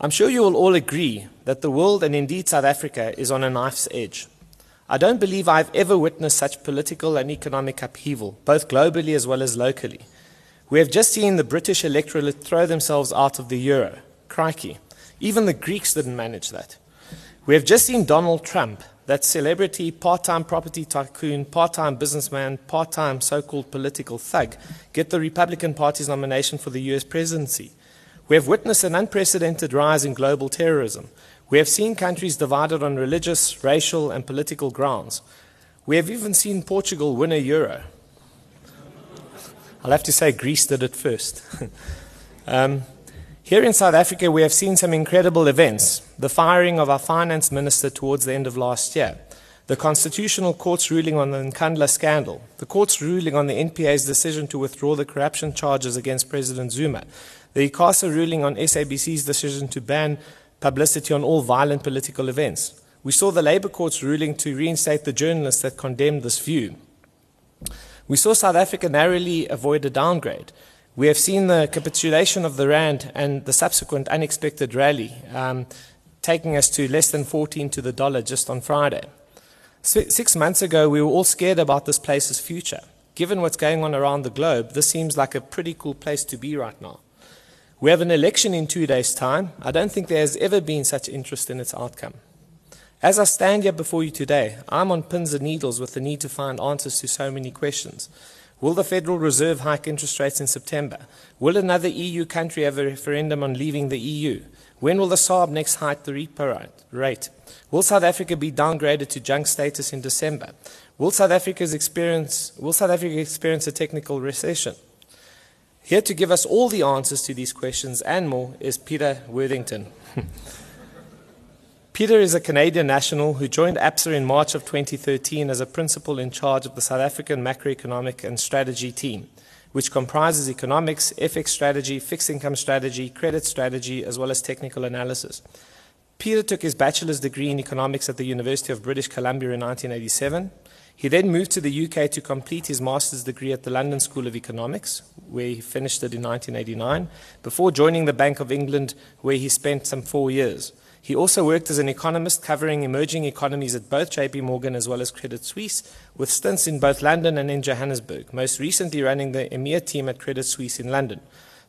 I'm sure you will all agree that the world, and indeed South Africa, is on a knife's edge. I don't believe I've ever witnessed such political and economic upheaval, both globally as well as locally. We have just seen the British electorate throw themselves out of the euro. Crikey. Even the Greeks didn't manage that. We have just seen Donald Trump, that celebrity, part time property tycoon, part time businessman, part time so called political thug, get the Republican Party's nomination for the US presidency. We have witnessed an unprecedented rise in global terrorism. We have seen countries divided on religious, racial, and political grounds. We have even seen Portugal win a euro. I'll have to say Greece did it first. um, here in South Africa, we have seen some incredible events. The firing of our finance minister towards the end of last year, the Constitutional Court's ruling on the Nkandla scandal, the court's ruling on the NPA's decision to withdraw the corruption charges against President Zuma, the ICASA ruling on SABC's decision to ban publicity on all violent political events. We saw the Labour Court's ruling to reinstate the journalists that condemned this view. We saw South Africa narrowly avoid a downgrade. We have seen the capitulation of the Rand and the subsequent unexpected rally, um, taking us to less than 14 to the dollar just on Friday. Six months ago, we were all scared about this place's future. Given what's going on around the globe, this seems like a pretty cool place to be right now. We have an election in two days' time. I don't think there has ever been such interest in its outcome. As I stand here before you today, I'm on pins and needles with the need to find answers to so many questions. Will the Federal Reserve hike interest rates in September? Will another EU country have a referendum on leaving the EU? When will the SARB next hike the repo rate? Will South Africa be downgraded to junk status in December? Will South Africa's experience, will South Africa experience a technical recession? Here to give us all the answers to these questions and more is Peter Worthington. Peter is a Canadian national who joined ABSA in March of 2013 as a principal in charge of the South African macroeconomic and strategy team, which comprises economics, FX strategy, fixed income strategy, credit strategy, as well as technical analysis. Peter took his bachelor's degree in economics at the University of British Columbia in 1987. He then moved to the UK to complete his master's degree at the London School of Economics, where he finished it in 1989, before joining the Bank of England, where he spent some four years. He also worked as an economist covering emerging economies at both JP Morgan as well as Credit Suisse, with stints in both London and in Johannesburg, most recently running the EMEA team at Credit Suisse in London.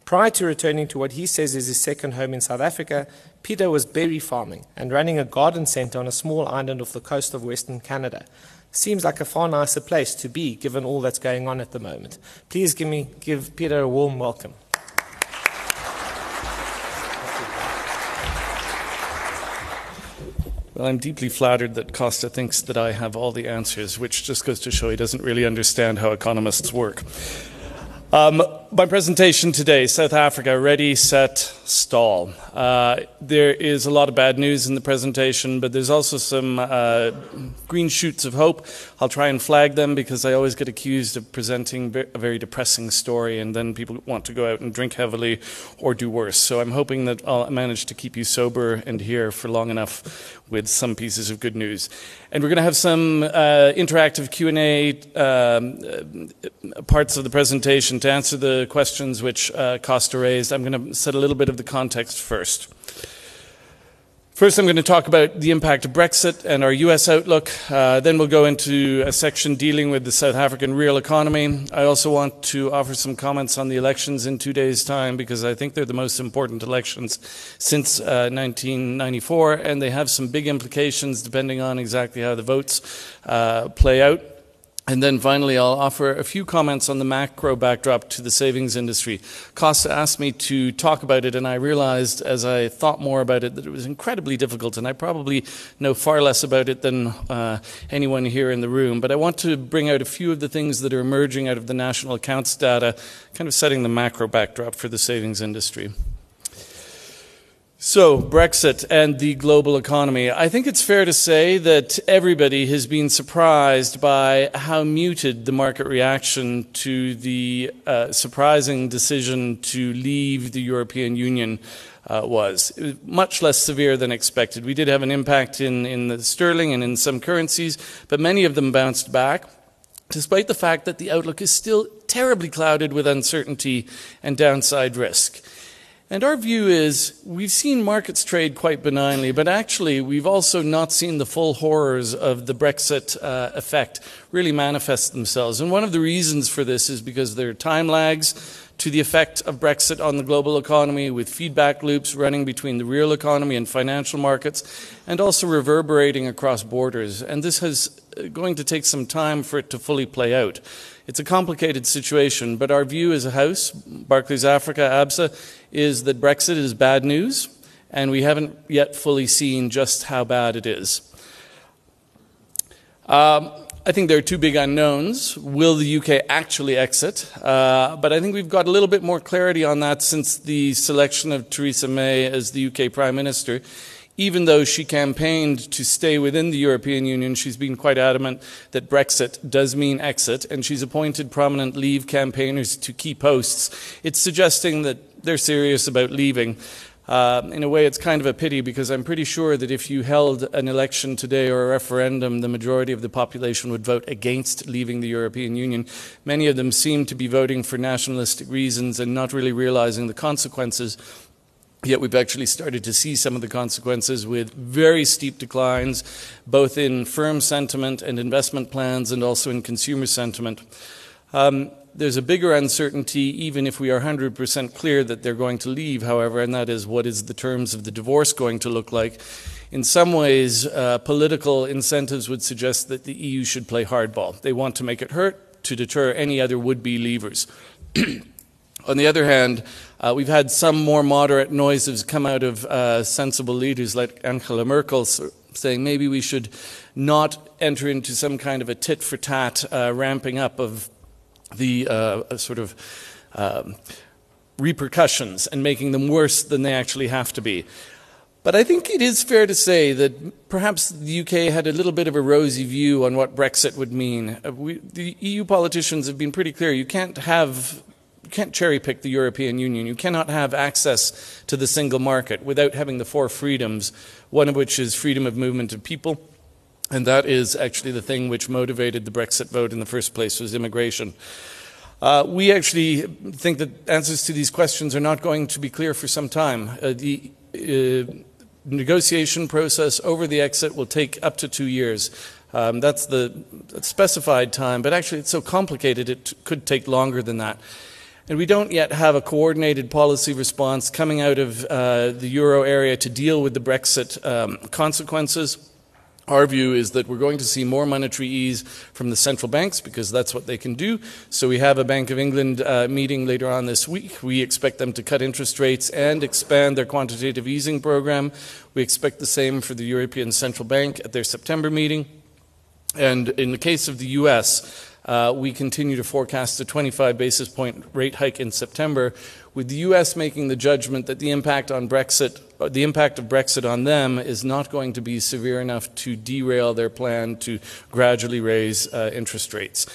Prior to returning to what he says is his second home in South Africa, Peter was berry farming and running a garden centre on a small island off the coast of Western Canada. Seems like a far nicer place to be given all that's going on at the moment. Please give me give Peter a warm welcome. Well, I'm deeply flattered that Costa thinks that I have all the answers, which just goes to show he doesn't really understand how economists work. Um, my presentation today South Africa, ready, set, stall. Uh, there is a lot of bad news in the presentation, but there's also some uh, green shoots of hope. I'll try and flag them because I always get accused of presenting a very depressing story, and then people want to go out and drink heavily or do worse. So I'm hoping that I'll manage to keep you sober and here for long enough with some pieces of good news. And we're going to have some uh, interactive Q&A um, uh, parts of the presentation to answer the questions which uh, Costa raised. I'm going to set a little bit of the context first. First, I'm going to talk about the impact of Brexit and our US outlook. Uh, then we'll go into a section dealing with the South African real economy. I also want to offer some comments on the elections in two days' time because I think they're the most important elections since uh, 1994 and they have some big implications depending on exactly how the votes uh, play out. And then finally, I'll offer a few comments on the macro backdrop to the savings industry. Costa asked me to talk about it, and I realized as I thought more about it that it was incredibly difficult, and I probably know far less about it than uh, anyone here in the room. But I want to bring out a few of the things that are emerging out of the national accounts data, kind of setting the macro backdrop for the savings industry. So, Brexit and the global economy. I think it's fair to say that everybody has been surprised by how muted the market reaction to the uh, surprising decision to leave the European Union uh, was. was. Much less severe than expected. We did have an impact in, in the sterling and in some currencies, but many of them bounced back, despite the fact that the outlook is still terribly clouded with uncertainty and downside risk. And our view is we've seen markets trade quite benignly, but actually we've also not seen the full horrors of the Brexit uh, effect really manifest themselves. And one of the reasons for this is because there are time lags to the effect of Brexit on the global economy, with feedback loops running between the real economy and financial markets, and also reverberating across borders. And this is uh, going to take some time for it to fully play out. It's a complicated situation, but our view as a house, Barclays Africa, ABSA, is that Brexit is bad news, and we haven't yet fully seen just how bad it is. Um, I think there are two big unknowns. Will the UK actually exit? Uh, but I think we've got a little bit more clarity on that since the selection of Theresa May as the UK Prime Minister even though she campaigned to stay within the European Union, she's been quite adamant that Brexit does mean exit, and she's appointed prominent Leave campaigners to key posts. It's suggesting that they're serious about leaving. Uh, in a way, it's kind of a pity because I'm pretty sure that if you held an election today or a referendum, the majority of the population would vote against leaving the European Union. Many of them seem to be voting for nationalistic reasons and not really realizing the consequences Yet we've actually started to see some of the consequences with very steep declines, both in firm sentiment and investment plans, and also in consumer sentiment. Um, there's a bigger uncertainty, even if we are 100% clear that they're going to leave, however, and that is what is the terms of the divorce going to look like. In some ways, uh, political incentives would suggest that the EU should play hardball. They want to make it hurt to deter any other would be leavers. On the other hand, uh, we've had some more moderate noises come out of uh, sensible leaders like Angela Merkel saying maybe we should not enter into some kind of a tit for tat uh, ramping up of the uh, sort of um, repercussions and making them worse than they actually have to be. But I think it is fair to say that perhaps the UK had a little bit of a rosy view on what Brexit would mean. Uh, we, the EU politicians have been pretty clear you can't have you can't cherry pick the European Union. You cannot have access to the single market without having the four freedoms, one of which is freedom of movement of people. And that is actually the thing which motivated the Brexit vote in the first place was immigration. Uh, we actually think that answers to these questions are not going to be clear for some time. Uh, the uh, negotiation process over the exit will take up to two years. Um, that's the specified time, but actually it's so complicated it could take longer than that. And we don't yet have a coordinated policy response coming out of uh, the euro area to deal with the Brexit um, consequences. Our view is that we're going to see more monetary ease from the central banks because that's what they can do. So we have a Bank of England uh, meeting later on this week. We expect them to cut interest rates and expand their quantitative easing program. We expect the same for the European Central Bank at their September meeting. And in the case of the US, we continue to forecast a 25 basis point rate hike in September, with the U.S. making the judgment that the impact on Brexit, uh, the impact of Brexit on them, is not going to be severe enough to derail their plan to gradually raise uh, interest rates.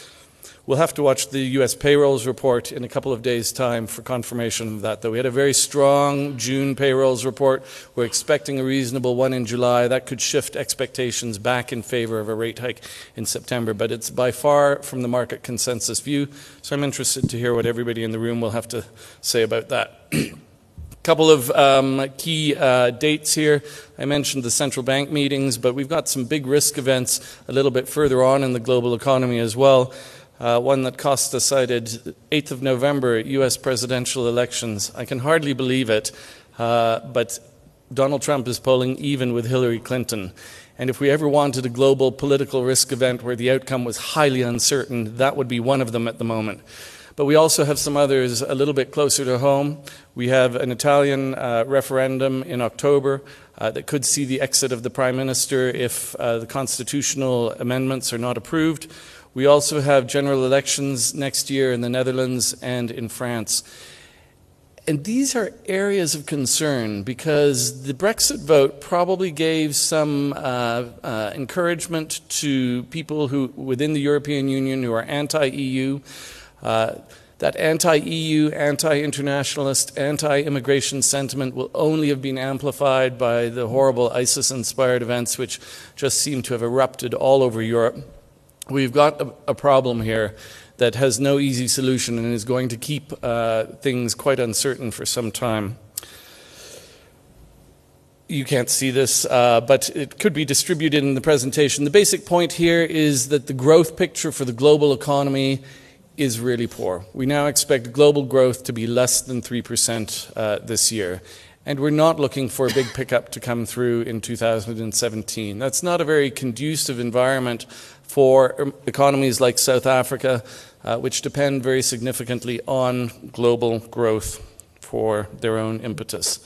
We'll have to watch the U.S. payrolls report in a couple of days' time for confirmation of that, though. We had a very strong June payrolls report. We're expecting a reasonable one in July. That could shift expectations back in favor of a rate hike in September, but it's by far from the market consensus view. So I'm interested to hear what everybody in the room will have to say about that. Couple of um, key uh, dates here. I mentioned the central bank meetings, but we've got some big risk events a little bit further on in the global economy as well. Uh, one that Costa cited, 8th of November, US presidential elections. I can hardly believe it, uh, but Donald Trump is polling even with Hillary Clinton. And if we ever wanted a global political risk event where the outcome was highly uncertain, that would be one of them at the moment. But we also have some others a little bit closer to home. We have an Italian uh, referendum in October uh, that could see the exit of the Prime Minister if uh, the constitutional amendments are not approved. We also have general elections next year in the Netherlands and in France. And these are areas of concern because the Brexit vote probably gave some uh, uh, encouragement to people who within the European Union who are anti-EU. Uh, that anti-EU, anti-internationalist, anti-immigration sentiment will only have been amplified by the horrible ISIS-inspired events which just seem to have erupted all over Europe we've got a, a, problem here that has no easy solution and is going to keep uh, things quite uncertain for some time. you can't see this, uh, but it could be distributed in the presentation. The basic point here is that the growth picture for the global economy is really poor. We now expect global growth to be less than 3% uh, this year. And we're not looking for a big pickup to come through in 2017. That's not a very conducive environment for economies like South Africa, uh, which depend very significantly on global growth for their own impetus.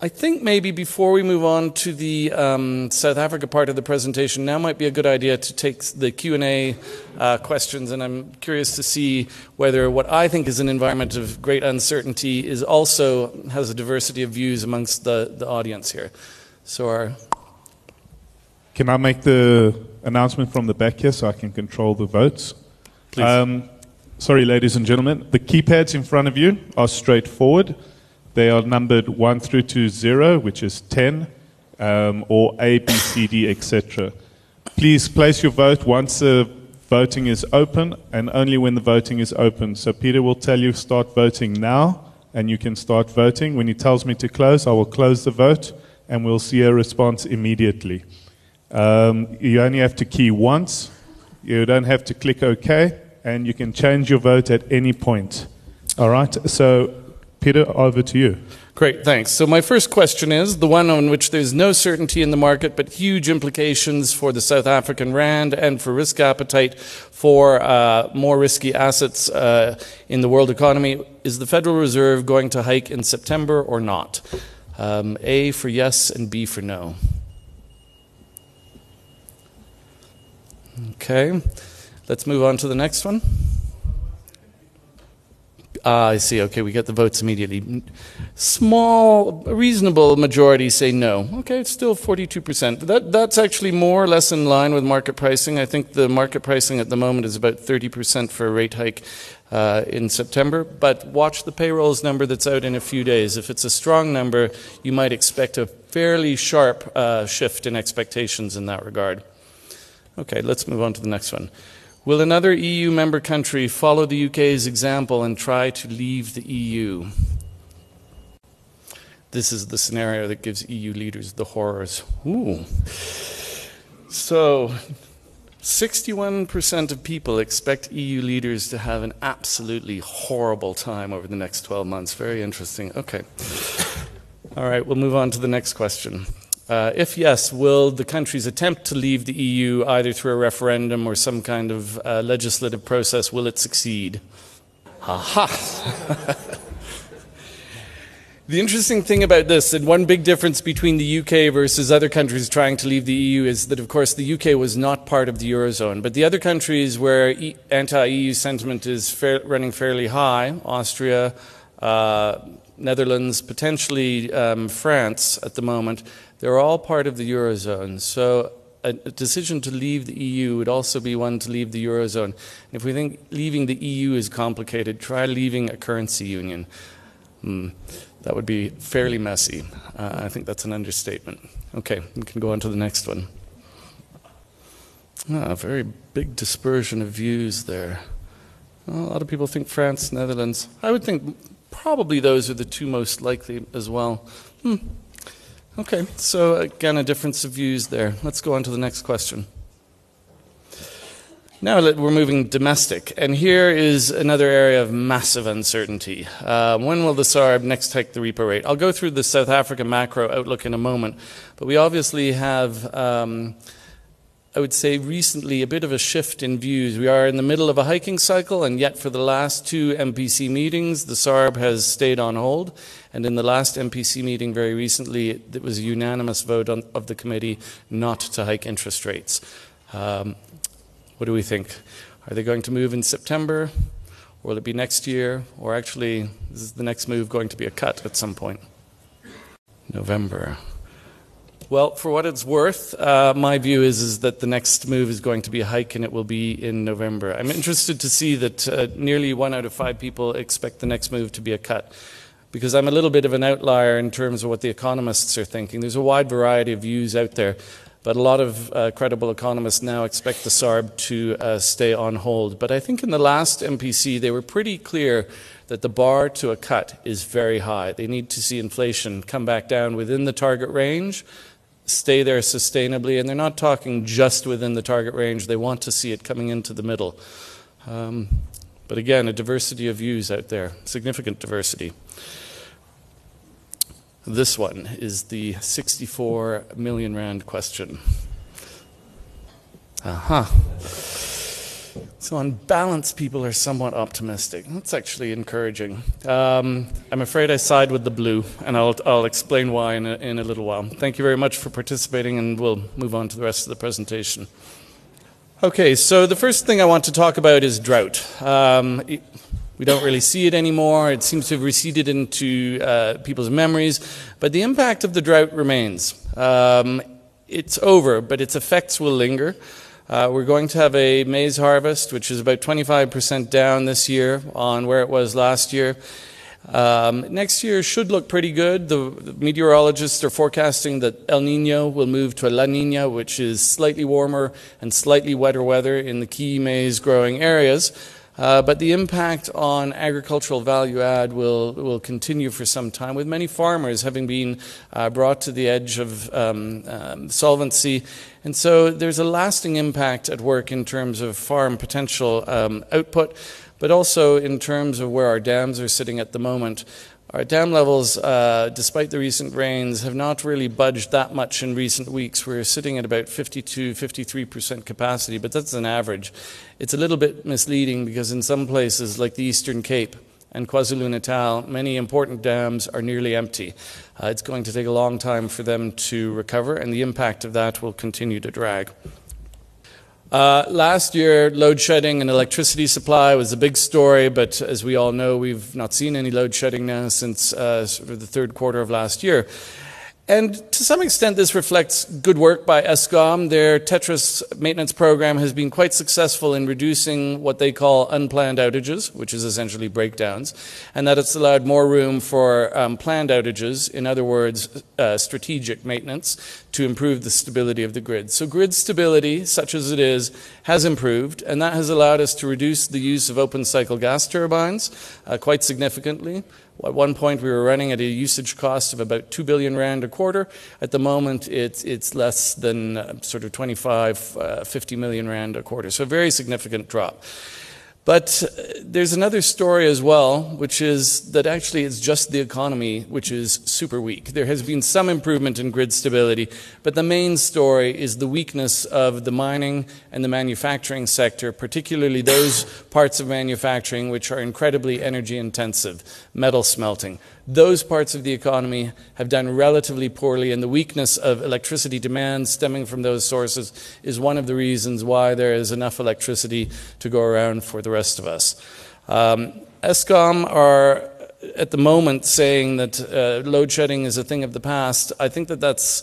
I think maybe before we move on to the um, South Africa part of the presentation, now might be a good idea to take the Q&A uh, questions, and I'm curious to see whether what I think is an environment of great uncertainty is also has a diversity of views amongst the, the audience here. So our... Can I make the announcement from the back here so I can control the votes? Please. Um, sorry, ladies and gentlemen. The keypads in front of you are straightforward. They are numbered 1 through to 0, which is 10, um, or A, B, C, D, etc. Please place your vote once the voting is open and only when the voting is open. So Peter will tell you start voting now and you can start voting. When he tells me to close, I will close the vote and we'll see a response immediately. Um, you only have to key once. You don't have to click OK and you can change your vote at any point. All right? So Peter, over to you. Great, thanks. So, my first question is the one on which there's no certainty in the market, but huge implications for the South African Rand and for risk appetite for uh, more risky assets uh, in the world economy. Is the Federal Reserve going to hike in September or not? Um, A for yes and B for no. Okay, let's move on to the next one. Ah, I see. Okay, we get the votes immediately. Small, reasonable majority say no. Okay, it's still 42%. That, that's actually more or less in line with market pricing. I think the market pricing at the moment is about 30% for a rate hike uh, in September. But watch the payrolls number that's out in a few days. If it's a strong number, you might expect a fairly sharp uh, shift in expectations in that regard. Okay, let's move on to the next one. Will another EU member country follow the UK's example and try to leave the EU? This is the scenario that gives EU leaders the horrors. Ooh. So, 61% of people expect EU leaders to have an absolutely horrible time over the next 12 months. Very interesting. Okay. All right, we'll move on to the next question. Uh, if yes, will the countries attempt to leave the EU either through a referendum or some kind of uh, legislative process? Will it succeed? Aha! the interesting thing about this, and one big difference between the UK versus other countries trying to leave the EU, is that, of course, the UK was not part of the Eurozone. But the other countries where e- anti EU sentiment is fair- running fairly high, Austria, uh, Netherlands, potentially um, France at the moment, they're all part of the Eurozone. So a, decision to leave the EU would also be one to leave the Eurozone. And if we think leaving the EU is complicated, try leaving a currency union. Mm, that would be fairly messy. Uh, I think that's an understatement. Okay, we can go on to the next one. Ah, very big dispersion of views there. Well, a lot of people think France, Netherlands. I would think probably those are the two most likely as well. Hmm. Okay, so again, a difference of views there. Let's go on to the next question. Now that we're moving domestic, and here is another area of massive uncertainty. Uh, when will the SARB next hike the repo rate? I'll go through the South Africa macro outlook in a moment, but we obviously have um, I would say recently a bit of a shift in views. We are in the middle of a hiking cycle, and yet for the last two MPC meetings, the SARB has stayed on hold. And in the last MPC meeting very recently, it was a unanimous vote on, of the committee not to hike interest rates. Um, what do we think? Are they going to move in September? Or will it be next year? Or actually, is the next move going to be a cut at some point? November. Well, for what it's worth, uh, my view is, is that the next move is going to be a hike and it will be in November. I'm interested to see that uh, nearly one out of five people expect the next move to be a cut because I'm a little bit of an outlier in terms of what the economists are thinking. There's a wide variety of views out there, but a lot of uh, credible economists now expect the SARB to uh, stay on hold. But I think in the last MPC, they were pretty clear that the bar to a cut is very high. They need to see inflation come back down within the target range, stay there sustainably, and they're not talking just within the target range. They want to see it coming into the middle. Um, but again, a diversity of views out there, significant diversity. This one is the 64 million rand question. Uh-huh. So, on balance, people are somewhat optimistic. That's actually encouraging. Um, I'm afraid I side with the blue, and I'll, I'll explain why in a, in a little while. Thank you very much for participating, and we'll move on to the rest of the presentation. Okay, so the first thing I want to talk about is drought. Um, we don't really see it anymore. It seems to have receded into uh, people's memories, but the impact of the drought remains. Um, it's over, but its effects will linger. Uh, we're going to have a maize harvest, which is about 25% down this year on where it was last year. Um, next year should look pretty good. The, the, meteorologists are forecasting that El Nino will move to La Nina, which is slightly warmer and slightly wetter weather in the key maize growing areas. Uh, but the impact on agricultural value add will, will continue for some time, with many farmers having been uh, brought to the edge of um, um, solvency. And so there's a lasting impact at work in terms of farm potential um, output, but also in terms of where our dams are sitting at the moment. Our dam levels, uh, despite the recent rains, have not really budged that much in recent weeks. We're sitting at about 52, 53% capacity, but that's an average. It's a little bit misleading because in some places, like the Eastern Cape and KwaZulu Natal, many important dams are nearly empty. Uh, it's going to take a long time for them to recover, and the impact of that will continue to drag. Uh, last year, load shedding and electricity supply was a big story, but as we all know, we've not seen any load shedding now since uh, sort of the third quarter of last year. And to some extent, this reflects good work by Eskom. Their Tetris maintenance program has been quite successful in reducing what they call unplanned outages, which is essentially breakdowns, and that it's allowed more room for um, planned outages, in other words, uh, strategic maintenance, to improve the stability of the grid. So, grid stability, such as it is, has improved, and that has allowed us to reduce the use of open cycle gas turbines uh, quite significantly. At one point, we were running at a usage cost of about 2 billion rand a quarter. At the moment, it's, it's less than uh, sort of 25, uh, 50 million rand a quarter. So, a very significant drop. But uh, there's another story as well, which is that actually it's just the economy which is super weak. There has been some improvement in grid stability, but the main story is the weakness of the mining and the manufacturing sector, particularly those parts of manufacturing which are incredibly energy intensive, metal smelting. Those parts of the economy have done relatively poorly, and the weakness of electricity demand stemming from those sources is one of the reasons why there is enough electricity to go around for the rest of us. Um, Eskom are at the moment saying that uh, load shedding is a thing of the past. I think that that's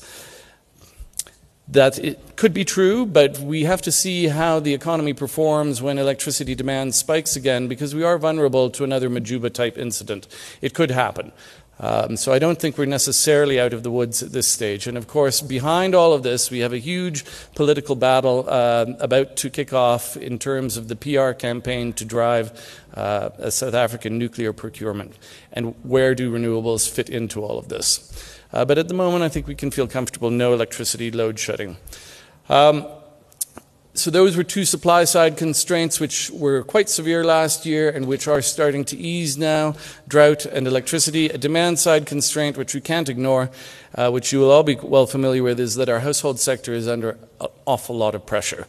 that it could be true, but we have to see how the economy performs when electricity demand spikes again because we are vulnerable to another Majuba type incident. It could happen. Um, so I don't think we're necessarily out of the woods at this stage. And of course, behind all of this, we have a huge political battle uh, about to kick off in terms of the PR campaign to drive uh, a South African nuclear procurement. And where do renewables fit into all of this? Uh, but at the moment, I think we can feel comfortable no electricity load shedding. Um, so those were two supply side constraints which were quite severe last year and which are starting to ease now. Drought and electricity a demand side constraint which we can't ignore uh, which you will all be well familiar with is that our household sector is under an awful lot of pressure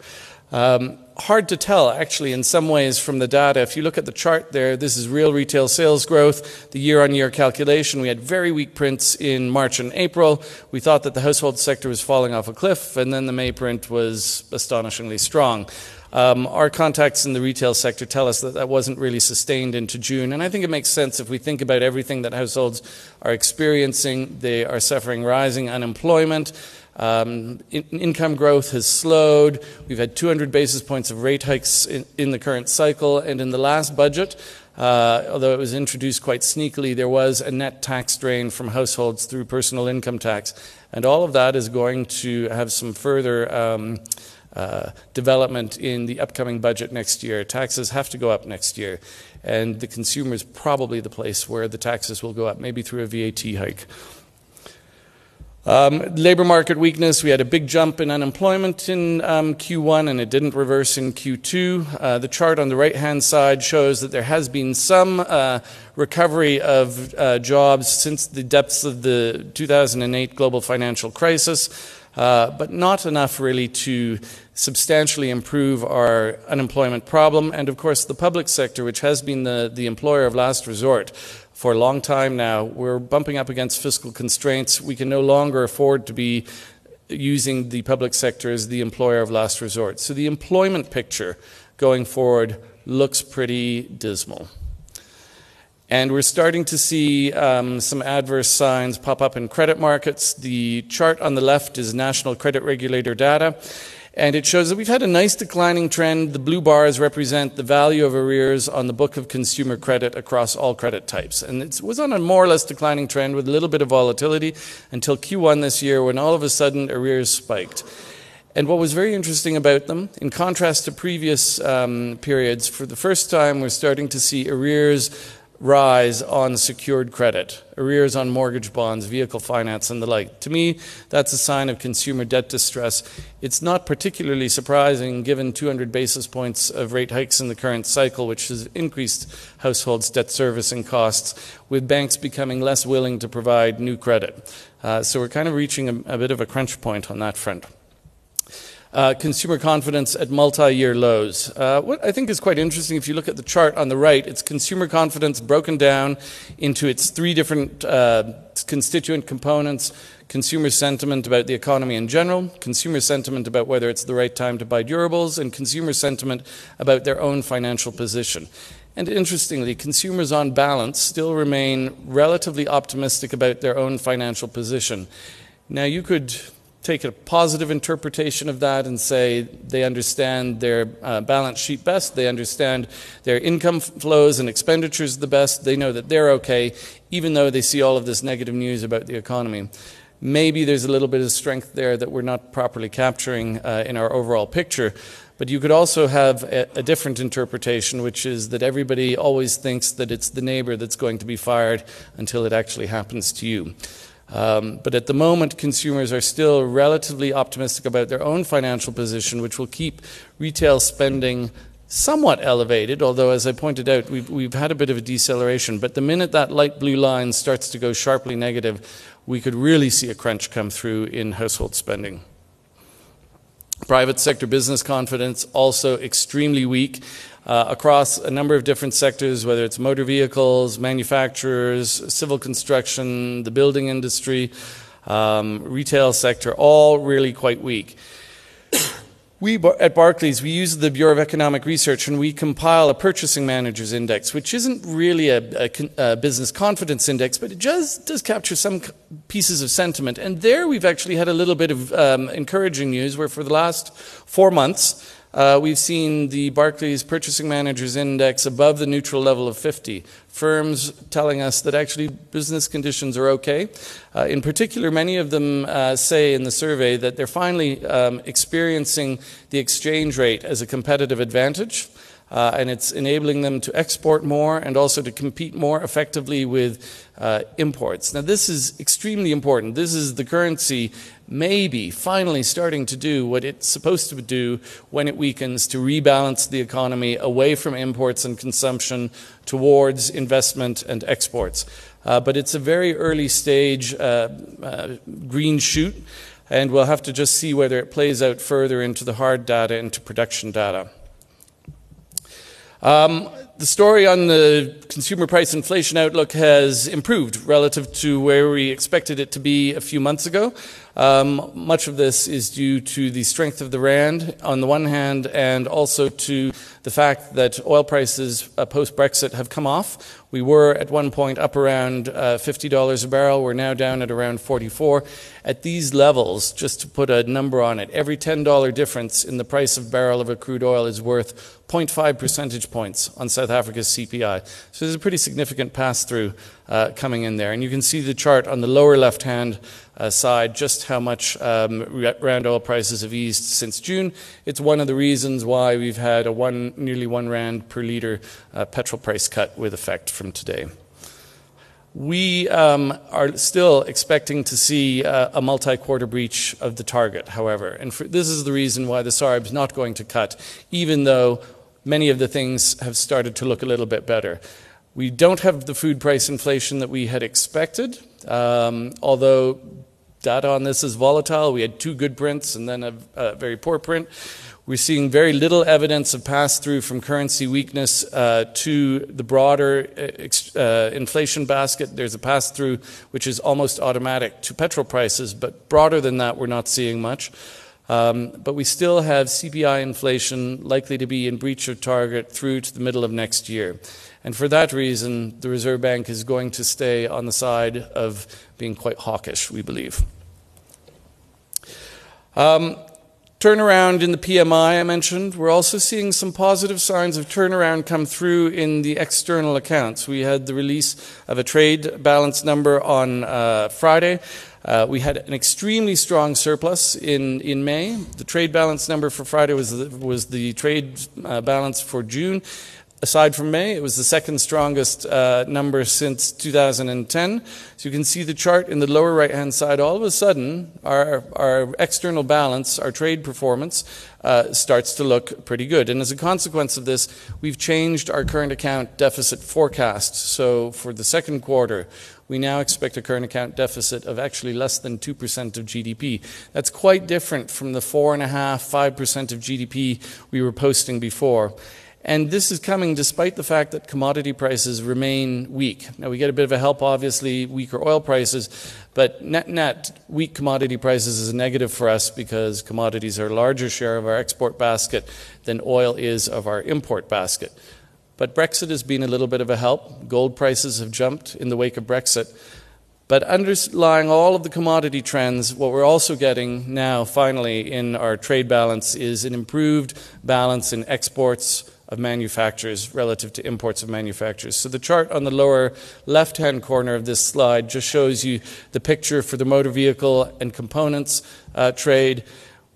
um, hard to tell, actually, in some ways from the data. If you look at the chart there, this is real retail sales growth, the year on year calculation. We had very weak prints in March and April. We thought that the household sector was falling off a cliff, and then the May print was astonishingly strong. Um, our contacts in the retail sector tell us that that wasn't really sustained into June. And I think it makes sense if we think about everything that households are experiencing. They are suffering rising unemployment. Um, in, income growth has slowed. We've had 200 basis points of rate hikes in, in the current cycle. And in the last budget, uh, although it was introduced quite sneakily, there was a net tax drain from households through personal income tax. And all of that is going to have some further um, uh, development in the upcoming budget next year. Taxes have to go up next year, and the consumer is probably the place where the taxes will go up, maybe through a VAT hike. Um, labor market weakness, we had a big jump in unemployment in um, Q1 and it didn't reverse in Q2. Uh, the chart on the right hand side shows that there has been some uh, recovery of uh, jobs since the depths of the 2008 global financial crisis, uh, but not enough really to substantially improve our unemployment problem. And of course, the public sector, which has been the, the employer of last resort, for a long time now. We're bumping up against fiscal constraints. We can no longer afford to be using the public sector as the employer of last resort. So the employment picture going forward looks pretty dismal. And we're starting to see um, some adverse signs pop up in credit markets. The chart on the left is national credit regulator data. And it shows that we've had a nice declining trend. The blue bars represent the value of arrears on the book of consumer credit across all credit types. And it was on a more or less declining trend with a little bit of volatility until Q1 this year when all of a sudden arrears spiked. And what was very interesting about them, in contrast to previous um, periods, for the first time we're starting to see arrears rise on secured credit, arrears on mortgage bonds, vehicle finance, and the like. To me, that's a sign of consumer debt distress. It's not particularly surprising given 200 basis points of rate hikes in the current cycle, which has increased households' debt servicing costs, with banks becoming less willing to provide new credit. Uh, so we're kind of reaching a, a bit of a crunch point on that front. Uh, consumer confidence at multi-year lows. Uh, what I think is quite interesting, if you look at the chart on the right, it's consumer confidence broken down into its three different uh, constituent components. Consumer sentiment about the economy in general, consumer sentiment about whether it's the right time to buy durables, and consumer sentiment about their own financial position. And interestingly, consumers on balance still remain relatively optimistic about their own financial position. Now, you could take a positive interpretation of that and say they understand their uh, balance sheet best, they understand their income flows and expenditures the best, they know that they're okay, even though they see all of this negative news about the economy. Maybe there's a little bit of strength there that we're not properly capturing uh, in our overall picture. But you could also have a, a, different interpretation, which is that everybody always thinks that it's the neighbor that's going to be fired until it actually happens to you. Um, but at the moment, consumers are still relatively optimistic about their own financial position, which will keep retail spending somewhat elevated, although, as I pointed out, we've, had a bit of a deceleration. But the minute that light blue line starts to go sharply negative, we could really see a crunch come through in household spending. Private sector business confidence also extremely weak across a number of different sectors, whether it's motor vehicles, manufacturers, civil construction, the building industry, um, retail sector, all really quite weak. We at Barclays, we use the Bureau of Economic Research and we compile a purchasing managers index, which isn't really a, a, a business confidence index, but it just does capture some pieces of sentiment. And there we've actually had a little bit of um, encouraging news where for the last four months, uh, we've seen the Barclays Purchasing Managers Index above the neutral level of 50. Firms telling us that actually business conditions are okay. Uh, in particular, many of them uh, say in the survey that they're finally um, experiencing the exchange rate as a competitive advantage. Uh, and it's enabling them to export more and also to compete more effectively with uh, imports. Now, this is extremely important. This is the currency maybe finally starting to do what it's supposed to do when it weakens to rebalance the economy away from imports and consumption towards investment and exports. Uh, but it's a very early stage uh, uh, green shoot, and we'll have to just see whether it plays out further into the hard data, into production data. Um, the story on the consumer price inflation outlook has improved relative to where we expected it to be a few months ago. Um, much of this is due to the strength of the rand on the one hand, and also to the fact that oil prices uh, post Brexit have come off. We were at one point up around uh, $50 a barrel. We're now down at around 44. At these levels, just to put a number on it, every $10 difference in the price of barrel of a crude oil is worth 0.5 percentage points on South Africa's CPI. So there's a pretty significant pass through uh, coming in there. And you can see the chart on the lower left hand uh, side just how much um, round oil prices have eased since June. It's one of the reasons why we've had a one, nearly one rand per litre uh, petrol price cut with effect from today. We um, are still expecting to see uh, a multi quarter breach of the target, however. And for, this is the reason why the SARB is not going to cut, even though many of the things have started to look a little bit better. We don't have the food price inflation that we had expected, um, although data on this is volatile. We had two good prints and then a, a very poor print. We're seeing very little evidence of pass through from currency weakness uh, to the broader uh, uh inflation basket. There's a pass through which is almost automatic to petrol prices, but broader than that, we're not seeing much. Um, but we still have CPI inflation likely to be in breach of target through to the middle of next year. And for that reason, the Reserve Bank is going to stay on the side of being quite hawkish, we believe. Um, Turnaround in the PMI I mentioned. We're also seeing some positive signs of turnaround come through in the external accounts. We had the release of a trade balance number on uh, Friday. Uh, we had an extremely strong surplus in, in May. The trade balance number for Friday was the, was the trade uh, balance for June. Aside from May, it was the second strongest uh, number since 2010. So you can see the chart in the lower right hand side. All of a sudden, our, our external balance, our trade performance, uh, starts to look pretty good. And as a consequence of this, we've changed our current account deficit forecast. So for the second quarter, we now expect a current account deficit of actually less than 2% of GDP. That's quite different from the 4.5%, 5% of GDP we were posting before. And this is coming despite the fact that commodity prices remain weak. Now, we get a bit of a help, obviously, weaker oil prices, but net net, weak commodity prices is a negative for us because commodities are a larger share of our export basket than oil is of our import basket. But Brexit has been a little bit of a help. Gold prices have jumped in the wake of Brexit. But underlying all of the commodity trends, what we're also getting now, finally, in our trade balance is an improved balance in exports of manufacturers relative to imports of manufacturers. So the chart on the lower left hand corner of this slide just shows you the picture for the motor vehicle and components uh, trade.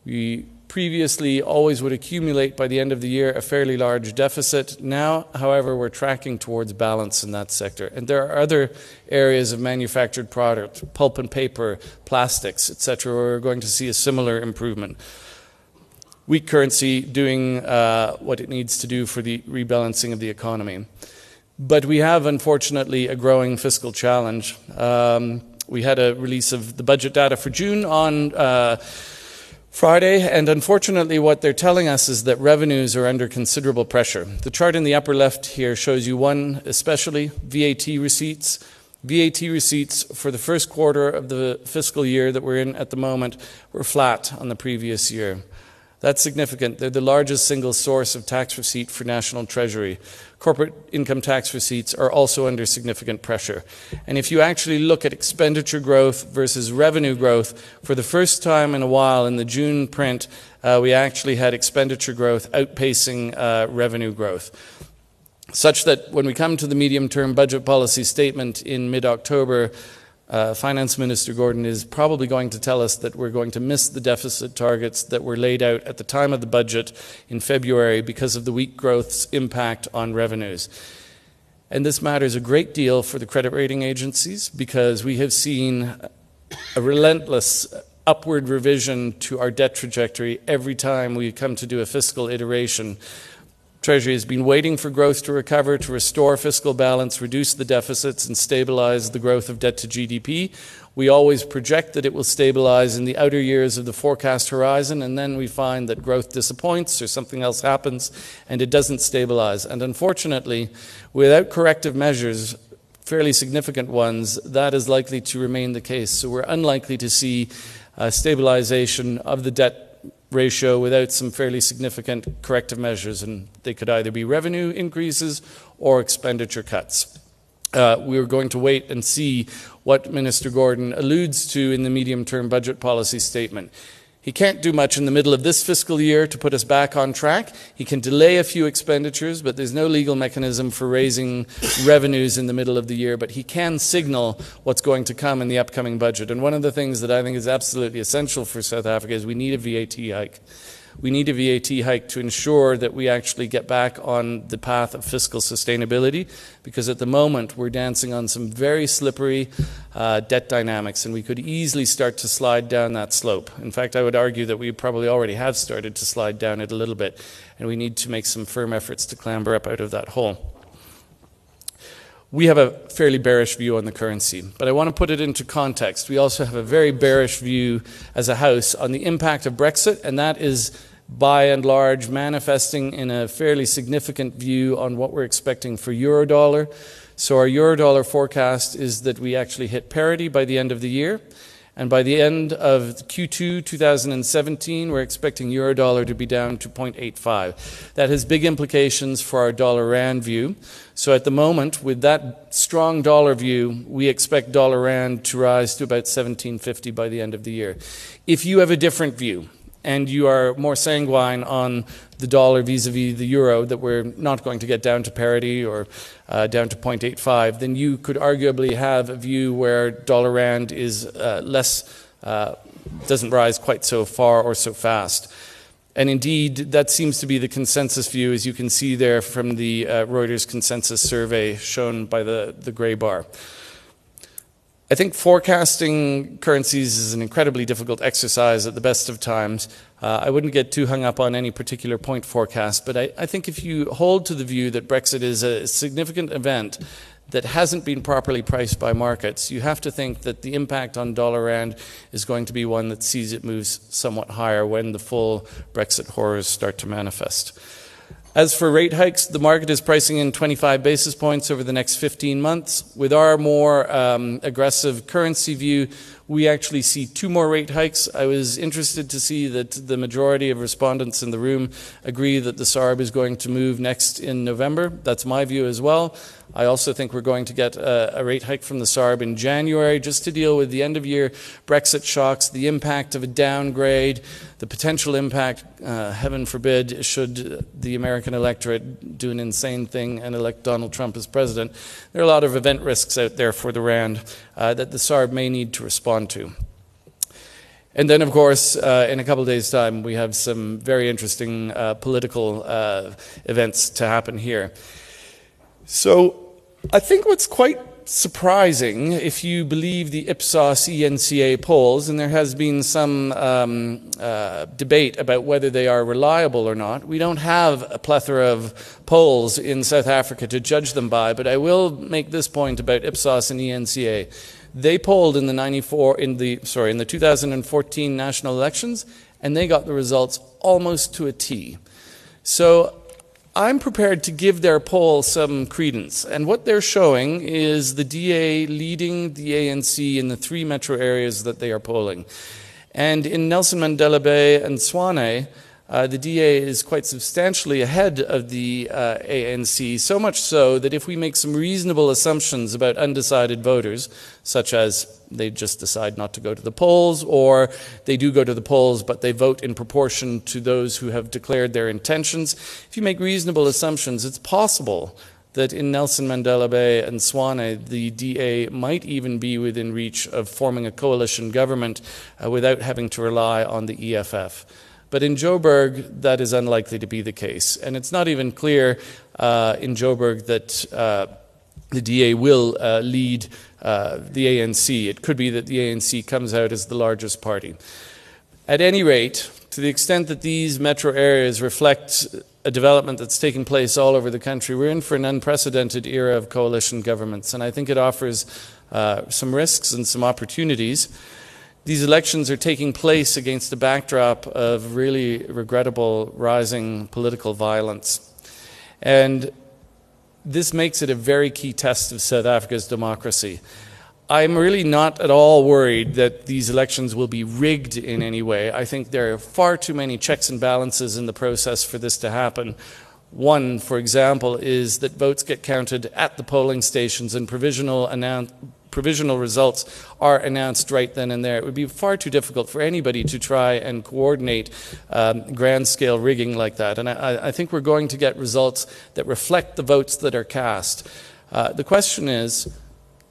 We previously always would accumulate by the end of the year a fairly large deficit. Now, however, we're tracking towards balance in that sector. And there are other areas of manufactured product, pulp and paper, plastics, etc., where we're going to see a similar improvement weak currency doing uh, what it needs to do for the rebalancing of the economy. But we have, unfortunately, a growing fiscal challenge. Um, we had a release of the budget data for June on uh, Friday, and unfortunately, what they're telling us is that revenues are under considerable pressure. The chart in the upper left here shows you one, especially VAT receipts. VAT receipts for the first quarter of the fiscal year that we're in at the moment were flat on the previous year. That's significant. They're the largest single source of tax receipt for National Treasury. Corporate income tax receipts are also under significant pressure. And if you actually look at expenditure growth versus revenue growth, for the first time in a while in the June print, uh, we actually had expenditure growth outpacing uh, revenue growth. Such that when we come to the medium term budget policy statement in mid October, uh, Finance Minister Gordhan is probably going to tell us that we're going to miss the deficit targets that were laid out at the time of the budget in February because of the weak growth's impact on revenues. And this matters a great deal for the credit rating agencies because we have seen a relentless upward revision to our debt trajectory every time we come to do a fiscal iteration Treasury has been waiting for growth to recover to restore fiscal balance, reduce the deficits, and stabilize the growth of debt to GDP. We always project that it will stabilize in the outer years of the forecast horizon, and then we find that growth disappoints or something else happens and it doesn't stabilize. And unfortunately, without corrective measures, fairly significant ones, that is likely to remain the case. So we're unlikely to see uh, stabilization of the debt ratio without some fairly significant corrective measures, and they could either be revenue increases or expenditure cuts. Uh, we are going to wait and see what Minister Gordhan alludes to in the medium term budget policy statement. He can't do much in the middle of this fiscal year to put us back on track. He can delay a few expenditures, but there's no legal mechanism for raising revenues in the middle of the year. But he can signal what's going to come in the upcoming budget. And one of the things that I think is absolutely essential for South Africa is we need a VAT hike we need a VAT hike to ensure that we actually get back on the path of fiscal sustainability because at the moment we're dancing on some very slippery uh, debt dynamics and we could easily start to slide down that slope. In fact, I would argue that we probably already have started to slide down it a little bit and we need to make some firm efforts to clamber up out of that hole we have a fairly bearish view on the currency, but I want to put it into context. We also have a very bearish view as a House on the impact of Brexit, and that is by and large manifesting in a fairly significant view on what we're expecting for eurodollar. So, our eurodollar forecast is that we actually hit parity by the end of the year. And by the end of Q2 2017, we're expecting euro dollar to be down to 0.85. That has big implications for our dollar rand view. So at the moment, with that strong dollar view, we expect dollar rand to rise to about 1750 by the end of the year. If you have a different view, and you are more sanguine on the dollar vis-a-vis the euro that we're not going to get down to parity or uh, down to 0.85, then you could arguably have a view where dollar rand is uh, less uh, doesn't rise quite so far or so fast. And indeed, that seems to be the consensus view, as you can see there from the uh, Reuters consensus survey shown by the, the gray bar. I think forecasting currencies is an incredibly difficult exercise at the best of times. Uh, I wouldn't get too hung up on any particular point forecast, but I, I, think if you hold to the view that Brexit is a significant event that hasn't been properly priced by markets, you have to think that the impact on dollar rand is going to be one that sees it move somewhat higher when the full Brexit horrors start to manifest. As for rate hikes, the market is pricing in 25 basis points over the next 15 months. With our more um, aggressive currency view, we actually see two more rate hikes. I was interested to see that the majority of respondents in the room agree that the SARB is going to move next in November. That's my view as well. I also think we're going to get a, a, rate hike from the SARB in January just to deal with the end of year Brexit shocks, the impact of a downgrade, the potential impact, uh, heaven forbid, should the American electorate do an insane thing and elect Donald Trump as president. There are a lot of event risks out there for the RAND uh, that the SARB may need to respond to. And then, of course, uh, in a couple of days' time, we have some very interesting uh, political uh, events to happen here. So, I think what's quite surprising, if you believe the Ipsos ENCA polls, and there has been some um, uh, debate about whether they are reliable or not. We don't have a plethora of polls in South Africa to judge them by, but I will make this point about Ipsos and ENCA. They polled in the 94 in the sorry in the 2014 national elections, and they got the results almost to a T. So I'm prepared to give their poll some credence. And what they're showing is the DA leading the ANC in the three metro areas that they are polling. And in Nelson Mandela Bay and Tshwane, uh, the DA is quite substantially ahead of the uh, ANC, so much so that if we make some reasonable assumptions about undecided voters, such as they just decide not to go to the polls, or they do go to the polls but they vote in proportion to those who have declared their intentions, if you make reasonable assumptions, it's possible that in Nelson Mandela Bay and Tshwane, the DA might even be within reach of forming a coalition government uh, without having to rely on the EFF. But in Joburg, that is unlikely to be the case. And it's not even clear uh, in Joburg that uh, the DA will uh, lead uh, the ANC. It could be that the ANC comes out as the largest party. At any rate, to the extent that these metro areas reflect a development that's taking place all over the country, we're in for an unprecedented era of coalition governments. And I think it offers uh, some risks and some opportunities. These elections are taking place against a backdrop of really regrettable rising political violence. And this makes it a very key test of South Africa's democracy. I'm really not at all worried that these elections will be rigged in any way. I think there are far too many checks and balances in the process for this to happen. One, for example, is that votes get counted at the polling stations and provisional provisional results are announced right then and there. It would be far too difficult for anybody to try and coordinate um, grand scale rigging like that. And I, I, think we're going to get results that reflect the votes that are cast. Uh, the question is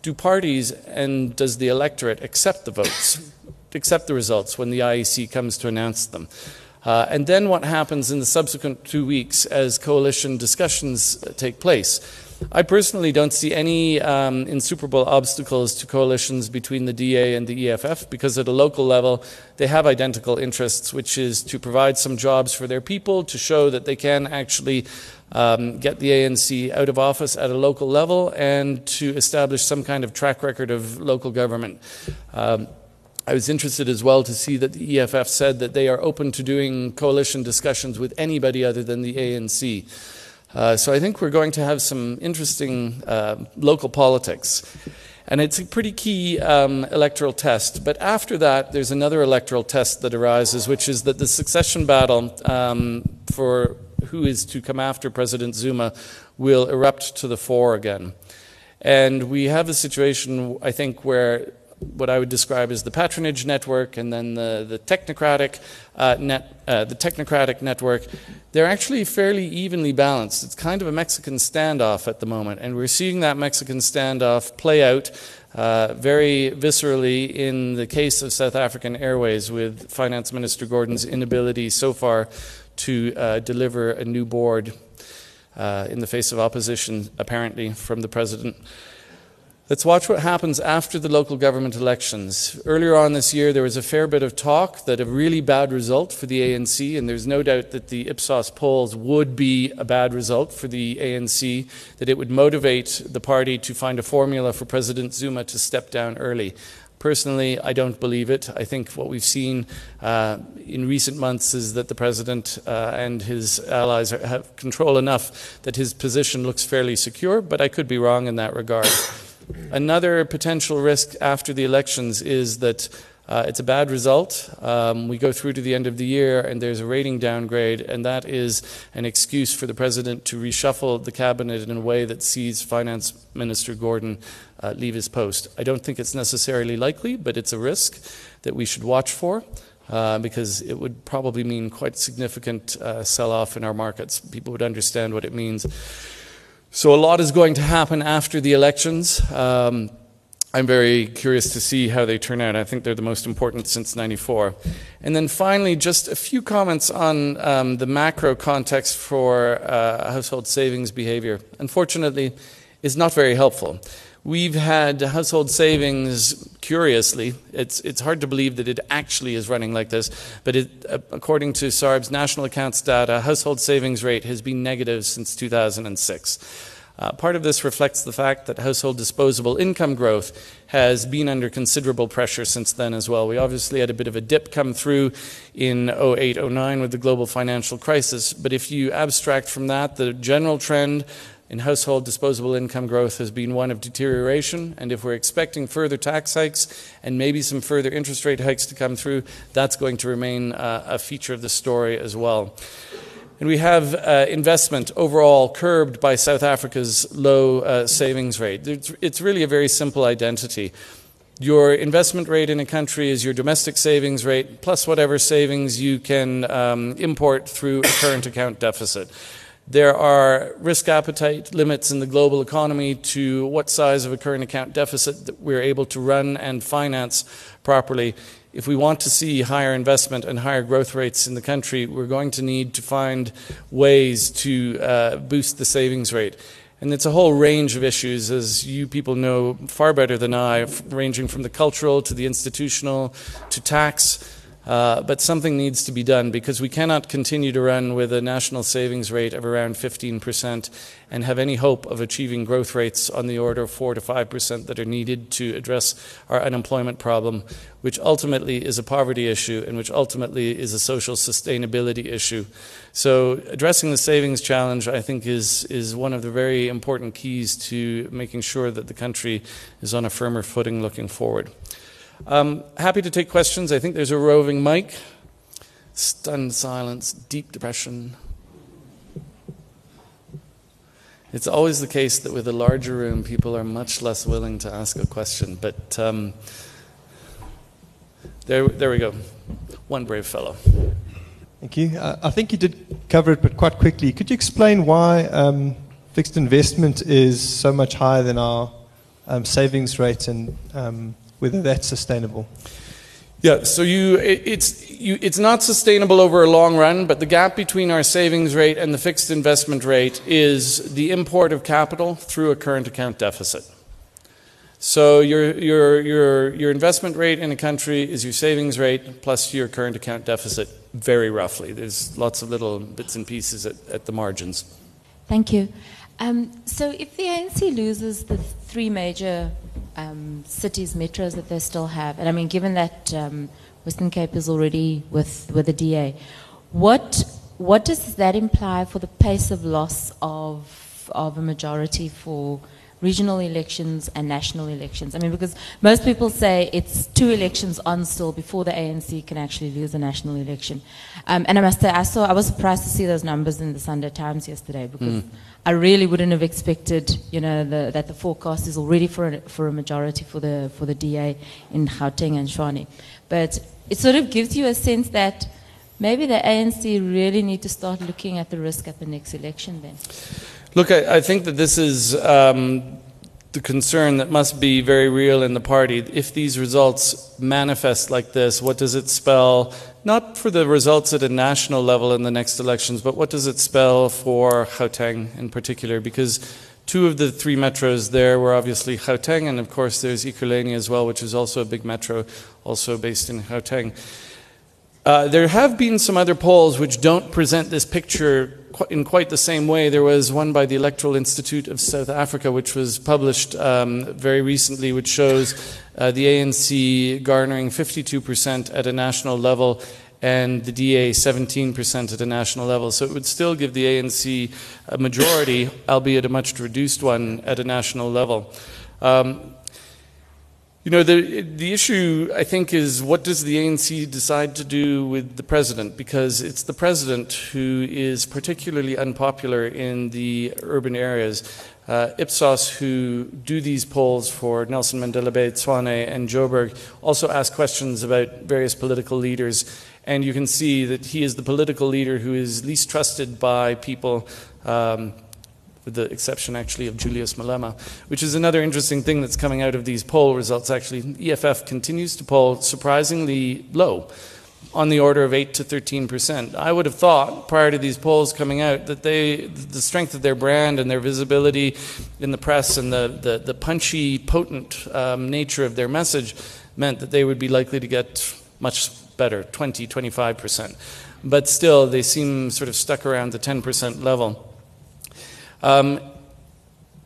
do parties and does the electorate accept the votes, accept the results when the IEC comes to announce them? Uh, and then what happens in the subsequent two weeks as coalition discussions take place? I personally don't see any um, insuperable obstacles to coalitions between the DA and the EFF because at a local level they have identical interests, which is to provide some jobs for their people, to show that they can actually um, get the ANC out of office at a local level, and to establish some kind of track record of local government. Um, I was interested as well to see that the EFF said that they are open to doing coalition discussions with anybody other than the ANC. Uh, so I think we're going to have some interesting uh, local politics. And it's a pretty key um, electoral test. But after that, there's another electoral test that arises, which is that the succession battle um, for who is to come after President Zuma will erupt to the fore again. And we have a situation, I think, where what I would describe as the patronage network and then the, the technocratic uh, net, uh, the technocratic network, they're actually fairly evenly balanced. It's kind of a Mexican standoff at the moment, and we're seeing that Mexican standoff play out uh, very viscerally in the case of South African Airways, with Finance Minister Gordhan's inability so far to uh, deliver a new board uh, in the face of opposition, apparently, from the president. Let's watch what happens after the local government elections. Earlier on this year, there was a fair bit of talk that a really bad result for the ANC, and there's no doubt that the Ipsos polls would be a bad result for the ANC, that it would motivate the party to find a formula for President Zuma to step down early. Personally, I don't believe it. I think what we've seen uh, in recent months is that the president uh, and his allies are, have control enough that his position looks fairly secure, but I could be wrong in that regard. Another potential risk after the elections is that uh, it's a bad result. Um, we go through to the end of the year and there's a rating downgrade, and that is an excuse for the president to reshuffle the cabinet in a way that sees Finance Minister Gordhan uh, leave his post. I don't think it's necessarily likely, but it's a risk that we should watch for. Uh, because it would probably mean quite significant uh, sell off in our markets. People would understand what it means. So a lot is going to happen after the elections. Um, I'm very curious to see how they turn out. I think they're the most important since 94. And then finally, just a few comments on um, the macro context for uh, household savings behavior. Unfortunately, is not very helpful. We've had household savings, curiously, it's, it's hard to believe that it actually is running like this, but it, uh, according to SARB's national accounts data, household savings rate has been negative since 2006. Uh, part of this reflects the fact that household disposable income growth has been under considerable pressure since then as well. We obviously had a bit of a dip come through in 08 09 with the global financial crisis, but if you abstract from that, the general trend in household disposable income growth has been one of deterioration. And if we're expecting further tax hikes and maybe some further interest rate hikes to come through, that's going to remain uh, a feature of the story as well. And we have uh, investment overall curbed by South Africa's low uh, savings rate. It's, it's really a very simple identity. Your investment rate in a country is your domestic savings rate plus whatever savings you can um, import through a current account deficit. There are risk appetite limits in the global economy to what size of a current account deficit that we're able to run and finance properly. If we want to see higher investment and higher growth rates in the country, we're going to need to find ways to uh, boost the savings rate. And it's a whole range of issues, as you people know far better than I, ranging from the cultural to the institutional to tax. Uh, but something needs to be done because we cannot continue to run with a national savings rate of around 15% and have any hope of achieving growth rates on the order of 4 to 5% that are needed to address our unemployment problem, which ultimately is a poverty issue and which ultimately is a social sustainability issue. So, addressing the savings challenge, I think, is, is one of the very important keys to making sure that the country is on a firmer footing looking forward. Um, happy to take questions. I think there's a roving mic. Stunned silence, deep depression. It's always the case that with a larger room, people are much less willing to ask a question. But um, there, there we go. One brave fellow. Thank you. Uh, I think you did cover it, but quite quickly. Could you explain why um, fixed investment is so much higher than our um, savings rate and um, whether that's sustainable? Yeah, so you, it, it's, you, it's not sustainable over a long run, but the gap between our savings rate and the fixed investment rate is the import of capital through a current account deficit. So your, your, your, your investment rate in a country is your savings rate plus your current account deficit, very roughly. There's lots of little bits and pieces at, at the margins. Thank you. Um, so if the ANC loses the three major um, cities, metros that they still have, and I mean, given that um, Western Cape is already with, with the DA, what, what does that imply for the pace of loss of, of a majority for regional elections and national elections. I mean, because most people say it's two elections on still before the ANC can actually lose a national election. Um, and I must say, I saw, I was surprised to see those numbers in the Sunday Times yesterday because mm. I really wouldn't have expected, you know, the, that the forecast is already for a, for a majority for the for the DA in Gauteng and Tshwane. But it sort of gives you a sense that maybe the ANC really need to start looking at the risk at the next election then. Look, I, I think that this is um, the concern that must be very real in the party. If these results manifest like this, what does it spell? Not for the results at a national level in the next elections, but what does it spell for Gauteng in particular? Because two of the three metros there were obviously Gauteng, and of course there's Ekurhuleni as well, which is also a big metro, also based in Gauteng. Uh, there have been some other polls which don't present this picture in quite the same way. There was one by the Electoral Institute of South Africa, which was published um, very recently, which shows uh, the ANC garnering 52% at a national level and the DA 17% at a national level. So it would still give the ANC a majority, albeit a much reduced one, at a national level. Um, you know, the, the issue, I think, is what does the ANC decide to do with the president? Because it's the president who is particularly unpopular in the urban areas. Uh, Ipsos, who do these polls for Nelson Mandela Bay, Tshwane, and Joburg, also ask questions about various political leaders. And you can see that he is the political leader who is least trusted by people. Um, with the exception actually of Julius Malema, which is another interesting thing that's coming out of these poll results. Actually, EFF continues to poll surprisingly low, on the order of 8 to 13 percent. I would have thought prior to these polls coming out that they, the strength of their brand and their visibility in the press and the, the, the punchy, potent um, nature of their message meant that they would be likely to get much better, 20, 25 percent. But still, they seem sort of stuck around the 10 percent level. Um,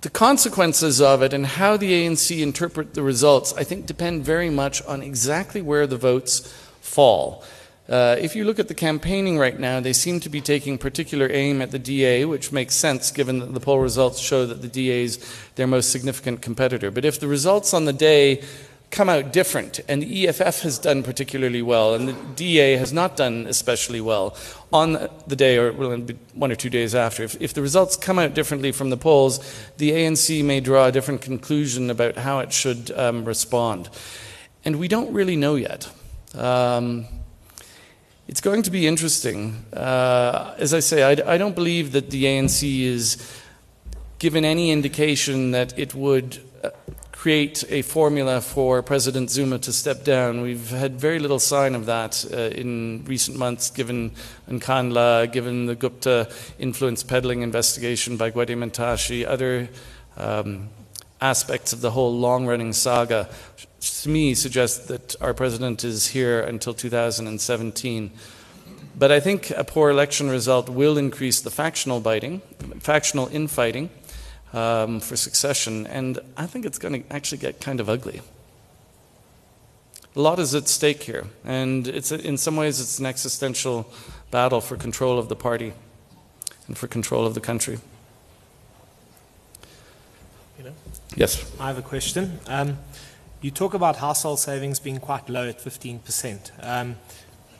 the consequences of it and how the ANC interpret the results, I think, depend very much on exactly where the votes fall. Uh, if you look at the campaigning right now, they seem to be taking particular aim at the DA, which makes sense given that the poll results show that the DA is their most significant competitor. But if the results on the day come out different, and the EFF has done particularly well, and the DA has not done especially well on the day or one or two days after. If, if, the results come out differently from the polls, the ANC may draw a different conclusion about how it should um, respond. And we don't really know yet. Um, it's going to be interesting. Uh, as I say, I, I don't believe that the ANC is given any indication that it would. Create a formula for President Zuma to step down. We've had very little sign of that uh, in recent months, given Nkandla, given the Gupta influence peddling investigation by Gwede Mantashe, other um, aspects of the whole long running saga, to me suggest that our president is here until 2017. But I think a poor election result will increase the factional biting, factional infighting um, for succession, and I think it's going to actually get kind of ugly. A lot is at stake here, and it's in some ways it's an existential battle for control of the party and for control of the country. You know, yes. I have a question. Um, you talk about household savings being quite low at 15%. Um,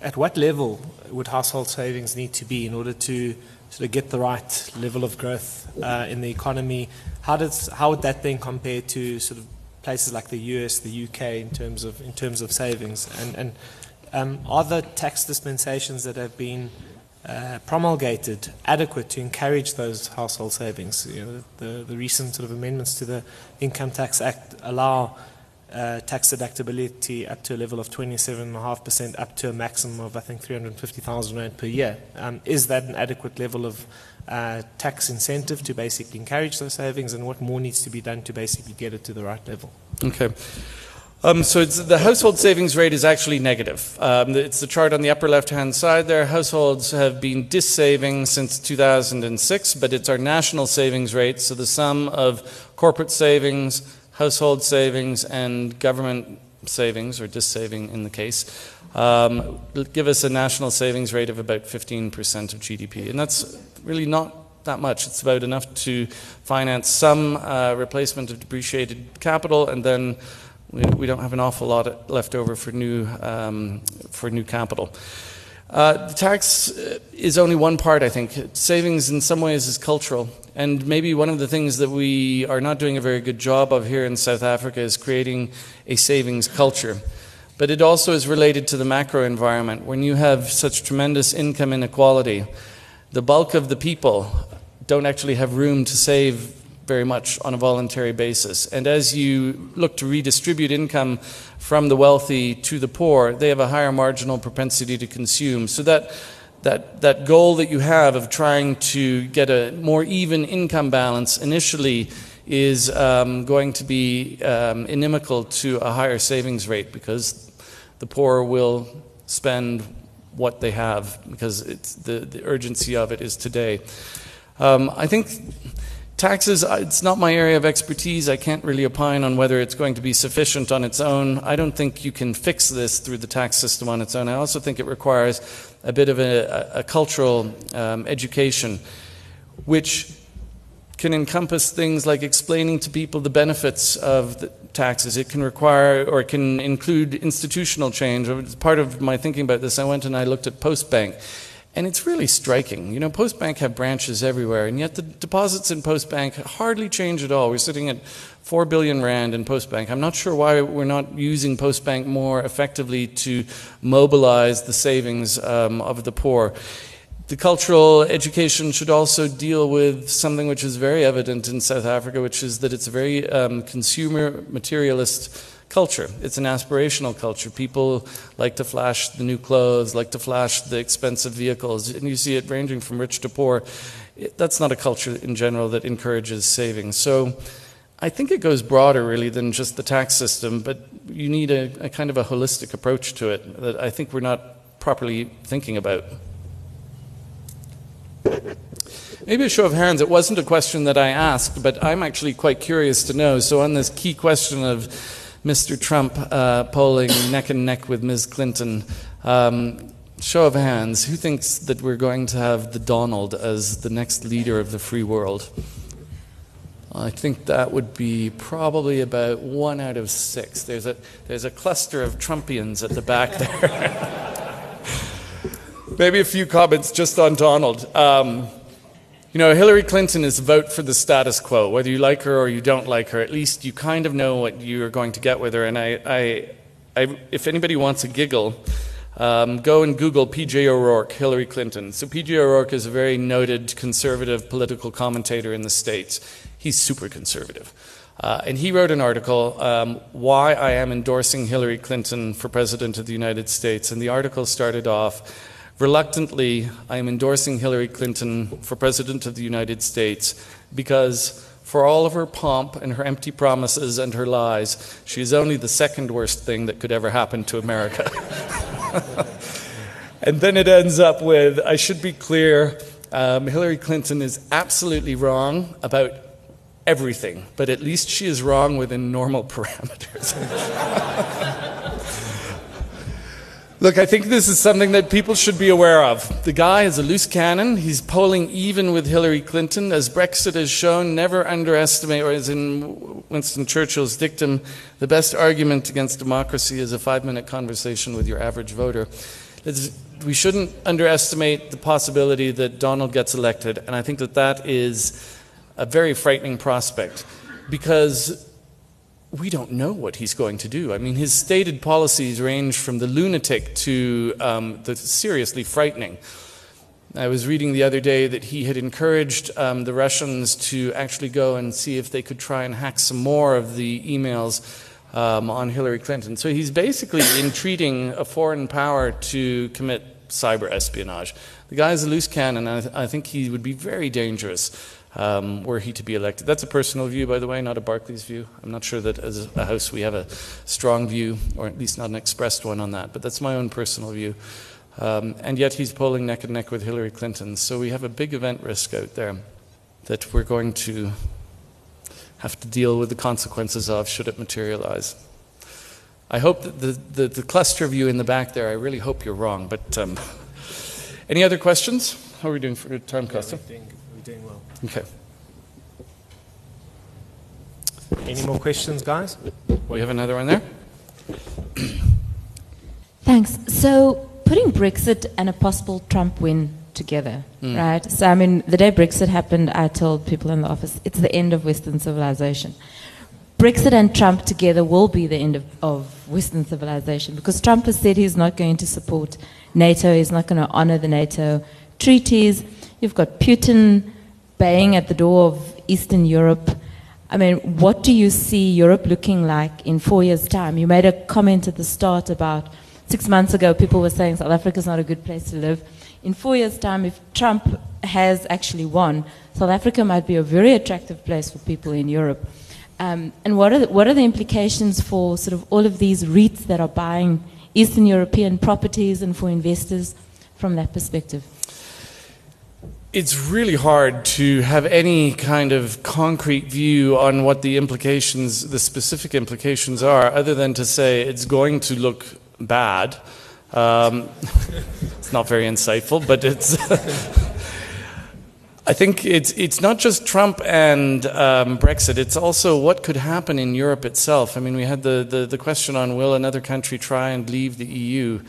at what level would household savings need to be in order to sort of get the right level of growth uh, in the economy? How does how would that then compare to sort of places like the US, the UK in terms of in terms of savings? And and um, are the tax dispensations that have been uh, promulgated adequate to encourage those household savings? You know, the, the recent sort of amendments to the Income Tax Act allow uh, tax deductibility up to a level of 27.5% up to a maximum of, I think, 350,000 Rand per year. Um, is that an adequate level of uh, tax incentive to basically encourage those savings, and what more needs to be done to basically get it to the right level? Okay. Um, so the household savings rate is actually negative. Um, it's the chart on the upper left-hand side there. Households have been dissaving since 2006, but it's our national savings rate, so the sum of corporate savings, household savings, and government savings, or dissaving in the case, um, give us a national savings rate of about 15% of GDP. And that's really not that much. It's about enough to finance some uh, replacement of depreciated capital and then we, we don't have an awful lot left over for new, um, for new capital. Uh, the tax uh, is only one part, I think. Savings, in some ways, is cultural. And maybe one of the things that we are not doing a very good job of here in South Africa is creating a savings culture. But it also is related to the macro environment. When you have such tremendous income inequality, the bulk of the people don't actually have room to save very much on a voluntary basis. And as you look to redistribute income from the wealthy to the poor, they have a higher marginal propensity to consume. So that that, that goal that you have of trying to get a more even income balance initially is um, going to be um, inimical to a higher savings rate because the poor will spend what they have because the, the urgency of it is today. Um, I think Taxes, it's not my area of expertise. I can't really opine on whether it's going to be sufficient on its own. I don't think you can fix this through the tax system on its own. I also think it requires a bit of a, a cultural um, education, which can encompass things like explaining to people the benefits of the taxes. It can require or it can include institutional change. Part of my thinking about this, I went and I looked at Postbank. And it's really striking. You know, Postbank have branches everywhere, and yet the deposits in Postbank hardly change at all. We're sitting at 4 billion Rand in Postbank. I'm not sure why we're not using Postbank more effectively to mobilize the savings um, of the poor. The cultural education should also deal with something which is very evident in South Africa, which is that it's a very um, consumer materialist culture. It's an aspirational culture. People like to flash the new clothes, like to flash the expensive vehicles, and you see it ranging from rich to poor. It, that's not a culture in general that encourages saving. So I think it goes broader, really, than just the tax system, but you need a, a kind of a holistic approach to it that I think we're not properly thinking about. Maybe a show of hands. It wasn't a question that I asked, but I'm actually quite curious to know. So, on this key question of Mr. Trump uh, polling neck and neck with Ms. Clinton. Um, show of hands, who thinks that we're going to have the Donald as the next leader of the free world? I think that would be probably about one out of six. There's a, there's a cluster of Trumpians at the back there. Maybe a few comments just on Donald. Um, you know, Hillary Clinton is vote for the status quo. Whether you like her or you don't like her, at least you kind of know what you're going to get with her. And I, I, I if anybody wants a giggle, um, go and Google P.J. O'Rourke, Hillary Clinton. So P.J. O'Rourke is a very noted conservative political commentator in the States. He's super conservative. Uh, and he wrote an article, um, Why I Am Endorsing Hillary Clinton for President of the United States. And the article started off Reluctantly, I am endorsing Hillary Clinton for President of the United States because, for all of her pomp and her empty promises and her lies, she is only the second worst thing that could ever happen to America. and then it ends up with I should be clear um, Hillary Clinton is absolutely wrong about everything, but at least she is wrong within normal parameters. Look, I think this is something that people should be aware of. The guy is a loose cannon. He's polling even with Hillary Clinton. As Brexit has shown, never underestimate, or as in Winston Churchill's dictum, the best argument against democracy is a five minute conversation with your average voter. we shouldn't underestimate the possibility that Donald gets elected, and I think that that is a very frightening prospect because we don't know what he's going to do. I mean, his stated policies range from the lunatic to um, the seriously frightening. I was reading the other day that he had encouraged um, the Russians to actually go and see if they could try and hack some more of the emails um, on Hillary Clinton. So he's basically entreating a foreign power to commit cyber espionage. The guy is a loose cannon, and I, th- I think he would be very dangerous um, were he to be elected. That's a personal view, by the way, not a Barclays view. I'm not sure that as a House we have a strong view, or at least not an expressed one on that, but that's my own personal view. Um, and yet he's polling neck and neck with Hillary Clinton. So we have a big event risk out there that we're going to have to deal with the consequences of should it materialize. I hope that the, the, the cluster of you in the back there, I really hope you're wrong. But um, any other questions? How are we doing for time, Costa? We're, doing, doing well. Okay. Any more questions, guys? We have another one there. Thanks. So, putting Brexit and a possible Trump win together, Mm. right? So, I mean, the day Brexit happened, I told people in the office, it's the end of Western civilization. Brexit and Trump together will be the end of, of Western civilization because Trump has said he's not going to support NATO, he's not going to honor the NATO treaties. You've got Putin baying at the door of Eastern Europe. I mean, what do you see Europe looking like in four years' time? You made a comment at the start about six months ago, people were saying South Africa is not a good place to live. In four years' time, if Trump has actually won, South Africa might be a very attractive place for people in Europe. Um, and what are, the, what are the implications for sort of all of these REITs that are buying Eastern European properties and for investors from that perspective? It's really hard to have any kind of concrete view on what the implications, the specific implications are, other than to say it's going to look bad. Um, it's not very insightful, but it's. I think it's it's not just Trump and um, Brexit. It's also what could happen in Europe itself. I mean, we had the, the, the question on will another country try and leave the EU,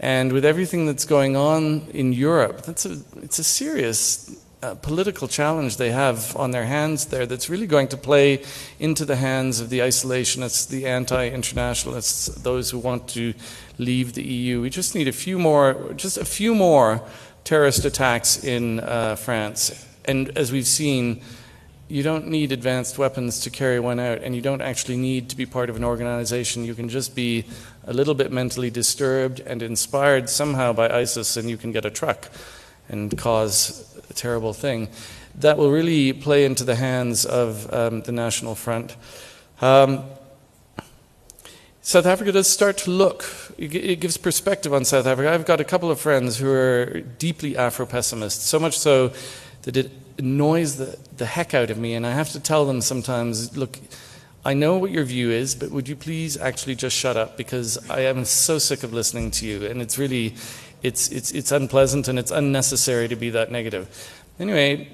and with everything that's going on in Europe, that's a it's a serious uh, political challenge they have on their hands there. That's really going to play into the hands of the isolationists, the anti-internationalists, those who want to leave the EU. We just need a few more, just a few more terrorist attacks in uh, France. And as we've seen, you don't need advanced weapons to carry one out, and you don't actually need to be part of an organization. You can just be a little bit mentally disturbed and inspired somehow by ISIS, and you can get a truck and cause a terrible thing. That will really play into the hands of um, the National Front. Um, South Africa does start to look, it gives perspective on South Africa. I've got a couple of friends who are deeply Afro pessimists, so much so that it annoys the, the heck out of me, and I have to tell them sometimes look, I know what your view is, but would you please actually just shut up because I am so sick of listening to you, and it's really. It's, it's, it's unpleasant and it's unnecessary to be that negative. Anyway,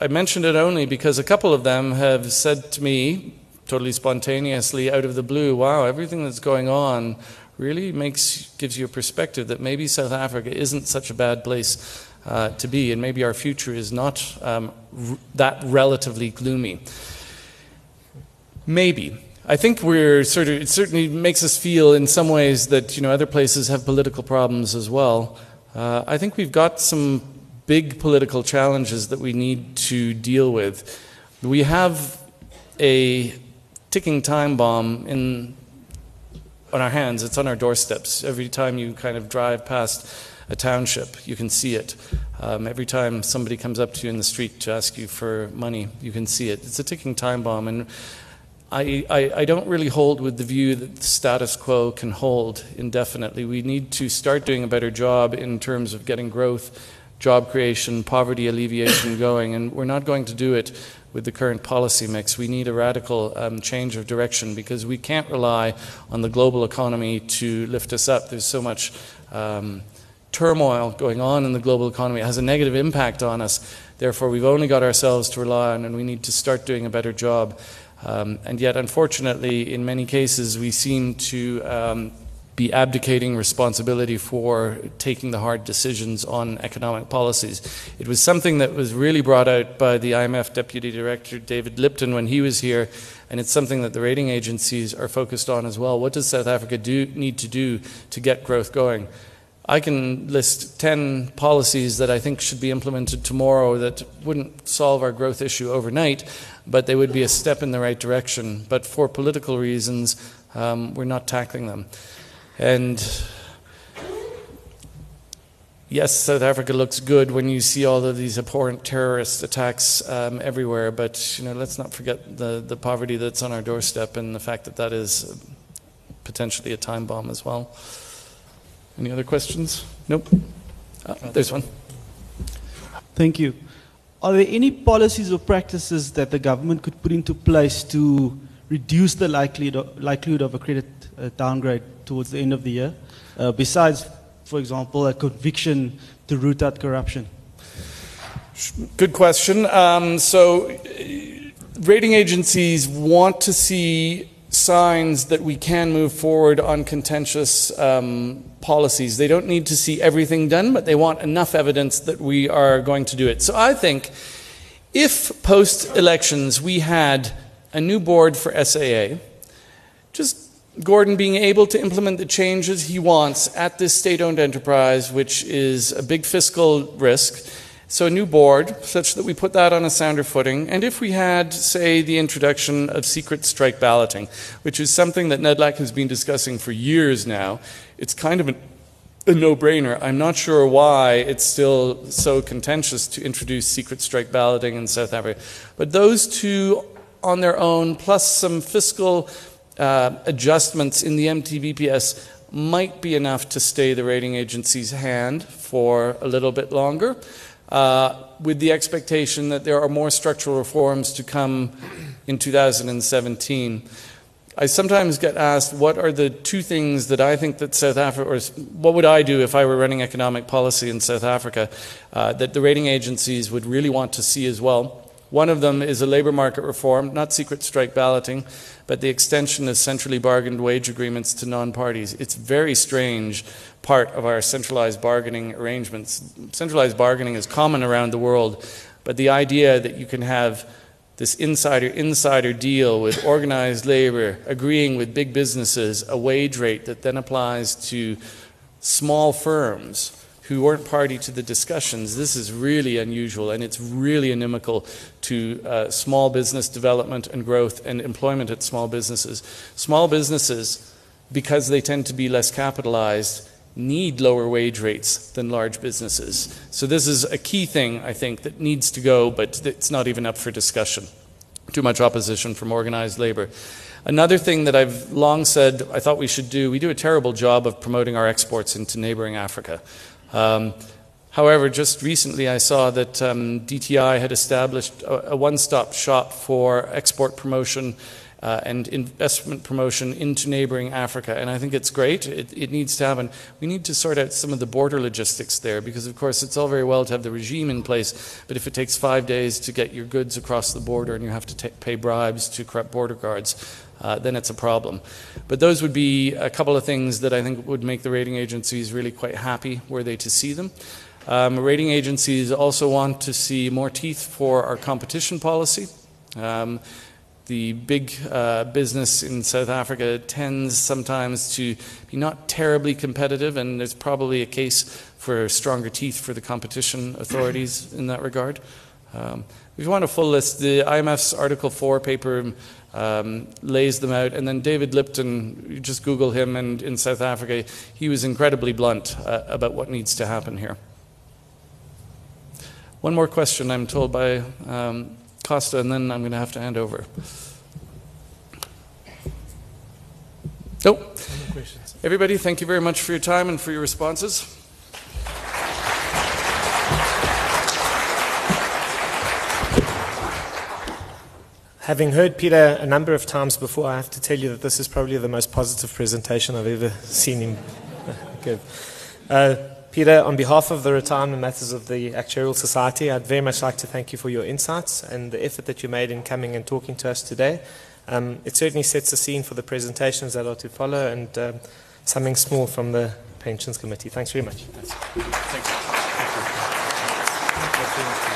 I mentioned it only because a couple of them have said to me, totally spontaneously out of the blue, wow, everything that's going on really makes gives you a perspective that maybe South Africa isn't such a bad place uh, to be, and maybe our future is not um, r- that relatively gloomy. Maybe. I think we're sort of, it certainly makes us feel in some ways that, you know, other places have political problems as well. Uh, I think we've got some big political challenges that we need to deal with. We have a ticking time bomb in, on our hands, it's on our doorsteps. Every time you kind of drive past a township, you can see it. Um, every time somebody comes up to you in the street to ask you for money, you can see it. It's a ticking time bomb. And I, I, I, don't really hold with the view that the status quo can hold indefinitely. We need to start doing a better job in terms of getting growth, job creation, poverty alleviation going, and we're not going to do it with the current policy mix. We need a radical um, change of direction because we can't rely on the global economy to lift us up. There's so much um, turmoil going on in the global economy. It has a negative impact on us. Therefore, we've only got ourselves to rely on, and we need to start doing a better job. Um, and yet, unfortunately, in many cases, we seem to um, be abdicating responsibility for taking the hard decisions on economic policies. It was something that was really brought out by the IMF Deputy Director David Lipton when he was here, and it's something that the rating agencies are focused on as well. What does South Africa do, need to do to get growth going? I can list 10 policies that I think should be implemented tomorrow that wouldn't solve our growth issue overnight, but they would be a step in the right direction. But for political reasons, um, we're not tackling them. And yes, South Africa looks good when you see all of these abhorrent terrorist attacks um, everywhere, but you know, let's not forget the, the poverty that's on our doorstep and the fact that that is potentially a time bomb as well. Any other questions? Nope. Oh, there's one. Thank you. Are there any policies or practices that the government could put into place to reduce the likelihood of, likelihood of a credit uh, downgrade towards the end of the year, uh, besides, for example, a conviction to root out corruption? Good question. Um, so, rating agencies want to see signs that we can move forward on contentious um, policies. They don't need to see everything done, but they want enough evidence that we are going to do it. So I think if post elections we had a new board for SAA, just Gordhan being able to implement the changes he wants at this state owned enterprise, which is a big fiscal risk. So, a new board, such that we put that on a sounder footing. And if we had, say, the introduction of secret strike balloting, which is something that NEDLAC has been discussing for years now, it's kind of an, a no brainer. I'm not sure why it's still so contentious to introduce secret strike balloting in South Africa. But those two on their own, plus some fiscal uh, adjustments in the MTBPS might be enough to stay the rating agency's hand for a little bit longer, uh, with the expectation that there are more structural reforms to come in 2017. I sometimes get asked what are the two things that I think that South Africa, or what would I do if I were running economic policy in South Africa, uh, that the rating agencies would really want to see as well. One of them is a labour market reform, not secret strike balloting, but the extension of centrally bargained wage agreements to non parties. It's very strange part of our centralized bargaining arrangements. Centralized bargaining is common around the world, but the idea that you can have this insider insider deal with organized labor agreeing with big businesses a wage rate that then applies to small firms who weren't party to the discussions, this is really unusual and it's really inimical to uh, small business development and growth and employment at small businesses. Small businesses, because they tend to be less capitalized, need lower wage rates than large businesses. So, this is a key thing, I think, that needs to go, but it's not even up for discussion. Too much opposition from organized labor. Another thing that I've long said I thought we should do, we do a terrible job of promoting our exports into neighboring Africa. Um, however, just recently I saw that um, DTI had established a, a one stop shop for export promotion. Uh, and investment promotion into neighboring Africa. And I think it's great. It, it, needs to happen. We need to sort out some of the border logistics there because, of course, it's all very well to have the regime in place, but if it takes five days to get your goods across the border and you have to pay bribes to corrupt border guards, uh, then it's a problem. But those would be a couple of things that I think would make the rating agencies really quite happy were they to see them. Um, rating agencies also want to see more teeth for our competition policy. Um, the big uh, business in South Africa tends sometimes to be not terribly competitive, and there's probably a case for stronger teeth for the competition authorities in that regard. Um, if you want a full list, the IMF's Article 4 paper um, lays them out. And then David Lipton, you just Google him, and in South Africa, he was incredibly blunt uh, about what needs to happen here. One more question, I'm told by um, Costa, and then I'm going to have to hand over. Nope. Everybody, thank you very much for your time and for your responses. Having heard Peter a number of times before, I have to tell you that this is probably the most positive presentation I've ever seen him give. Uh, Peter, on behalf of the Retirement Matters of the Actuarial Society, I'd very much like to thank you for your insights and the effort that you made in coming and talking to us today. Um, it certainly sets the scene for the presentations that are to follow, and um, something small from the Pensions Committee. Thanks very much. Thank you.